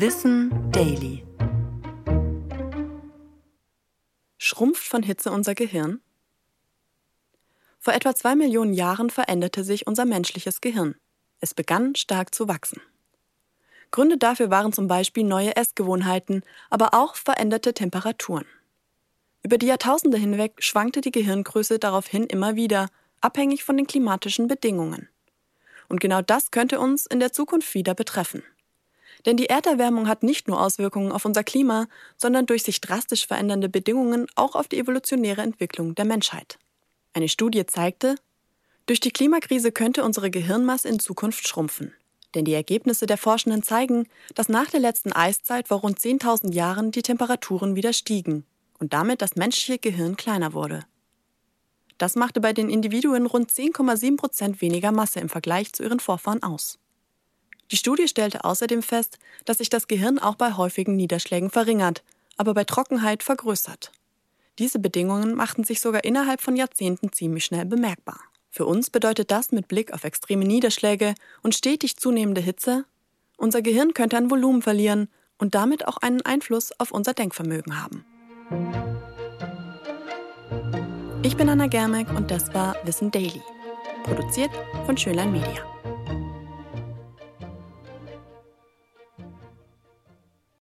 Wissen Daily. Schrumpft von Hitze unser Gehirn? Vor etwa zwei Millionen Jahren veränderte sich unser menschliches Gehirn. Es begann stark zu wachsen. Gründe dafür waren zum Beispiel neue Essgewohnheiten, aber auch veränderte Temperaturen. Über die Jahrtausende hinweg schwankte die Gehirngröße daraufhin immer wieder, abhängig von den klimatischen Bedingungen. Und genau das könnte uns in der Zukunft wieder betreffen. Denn die Erderwärmung hat nicht nur Auswirkungen auf unser Klima, sondern durch sich drastisch verändernde Bedingungen auch auf die evolutionäre Entwicklung der Menschheit. Eine Studie zeigte, durch die Klimakrise könnte unsere Gehirnmasse in Zukunft schrumpfen. Denn die Ergebnisse der Forschenden zeigen, dass nach der letzten Eiszeit vor rund 10.000 Jahren die Temperaturen wieder stiegen und damit das menschliche Gehirn kleiner wurde. Das machte bei den Individuen rund 10,7 Prozent weniger Masse im Vergleich zu ihren Vorfahren aus. Die Studie stellte außerdem fest, dass sich das Gehirn auch bei häufigen Niederschlägen verringert, aber bei Trockenheit vergrößert. Diese Bedingungen machten sich sogar innerhalb von Jahrzehnten ziemlich schnell bemerkbar. Für uns bedeutet das mit Blick auf extreme Niederschläge und stetig zunehmende Hitze, unser Gehirn könnte an Volumen verlieren und damit auch einen Einfluss auf unser Denkvermögen haben. Ich bin Anna Germeck und das war Wissen Daily, produziert von Schönlein Media.